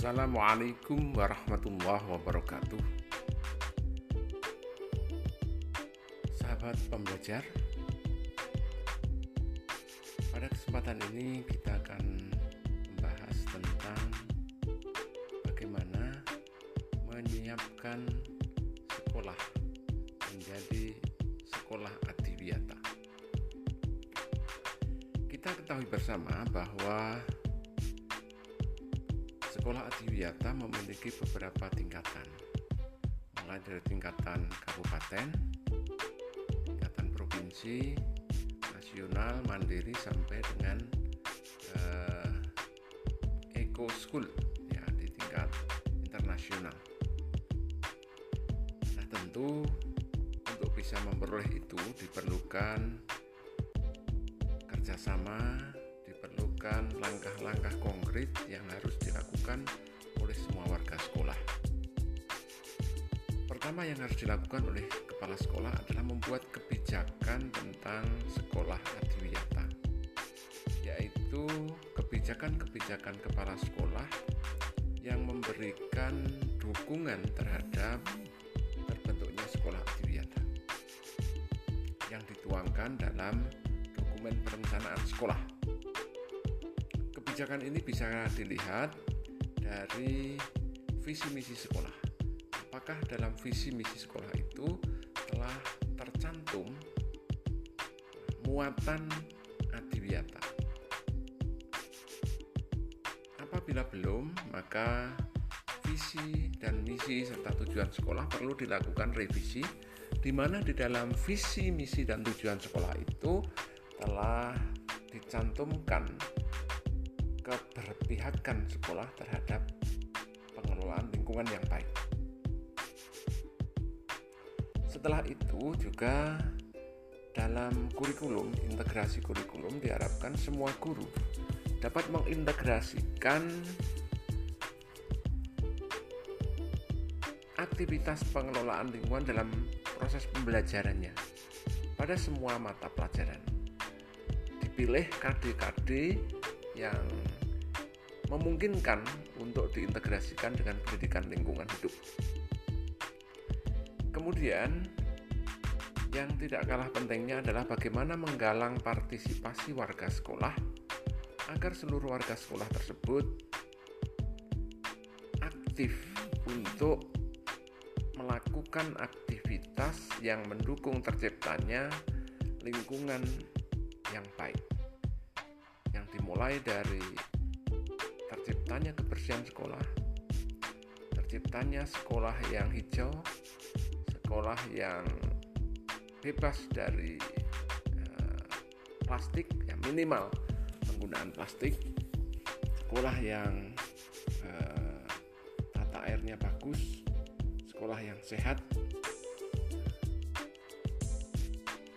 Assalamualaikum warahmatullahi wabarakatuh. Sahabat pembelajar Pada kesempatan ini kita akan membahas tentang Bagaimana menyiapkan sekolah menjadi sekolah adiwiyata. Kita ketahui bersama bahwa Sekolah Adiwiyata memiliki beberapa tingkatan, mulai dari tingkatan kabupaten, tingkatan provinsi, nasional, mandiri sampai dengan uh, eco school ya di tingkat internasional. Nah tentu untuk bisa memperoleh itu diperlukan kerjasama langkah-langkah konkret yang harus dilakukan oleh semua warga sekolah. Pertama yang harus dilakukan oleh kepala sekolah adalah membuat kebijakan tentang sekolah adiwiyata, yaitu kebijakan-kebijakan kepala sekolah yang memberikan dukungan terhadap terbentuknya sekolah adiwiyata yang dituangkan dalam dokumen perencanaan sekolah kebijakan ini bisa dilihat dari visi misi sekolah. Apakah dalam visi misi sekolah itu telah tercantum muatan adiwiyata? Apabila belum, maka visi dan misi serta tujuan sekolah perlu dilakukan revisi di mana di dalam visi, misi dan tujuan sekolah itu telah dicantumkan keberpihakan sekolah terhadap pengelolaan lingkungan yang baik. Setelah itu juga dalam kurikulum, integrasi kurikulum diharapkan semua guru dapat mengintegrasikan aktivitas pengelolaan lingkungan dalam proses pembelajarannya pada semua mata pelajaran. Dipilih KD-KD yang memungkinkan untuk diintegrasikan dengan pendidikan lingkungan hidup. Kemudian, yang tidak kalah pentingnya adalah bagaimana menggalang partisipasi warga sekolah agar seluruh warga sekolah tersebut aktif untuk melakukan aktivitas yang mendukung terciptanya lingkungan yang baik dimulai dari terciptanya kebersihan sekolah, terciptanya sekolah yang hijau, sekolah yang bebas dari uh, plastik yang minimal penggunaan plastik, sekolah yang uh, tata airnya bagus, sekolah yang sehat,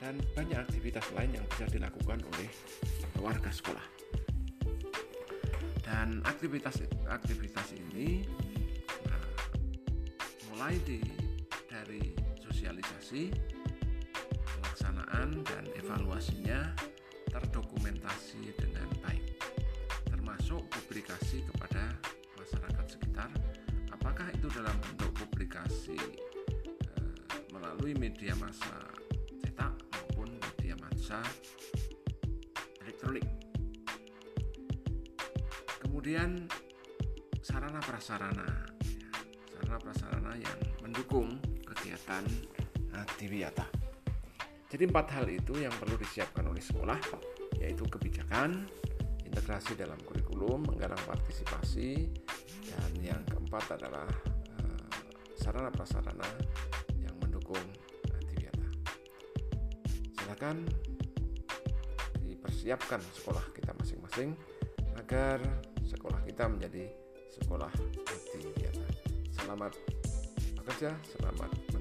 dan banyak aktivitas lain yang bisa dilakukan oleh warga sekolah dan aktivitas aktivitas ini nah, mulai di dari sosialisasi pelaksanaan dan evaluasinya terdokumentasi dengan baik termasuk publikasi kepada masyarakat sekitar. Apakah itu dalam bentuk publikasi e, melalui media massa cetak maupun media massa kemudian sarana prasarana sarana prasarana yang mendukung kegiatan adiwiyata jadi empat hal itu yang perlu disiapkan oleh sekolah yaitu kebijakan integrasi dalam kurikulum menggalang partisipasi dan yang keempat adalah uh, sarana prasarana yang mendukung adiwiyata silakan dipersiapkan sekolah kita masing-masing agar sekolah kita menjadi sekolah hati biasa. Selamat bekerja, selamat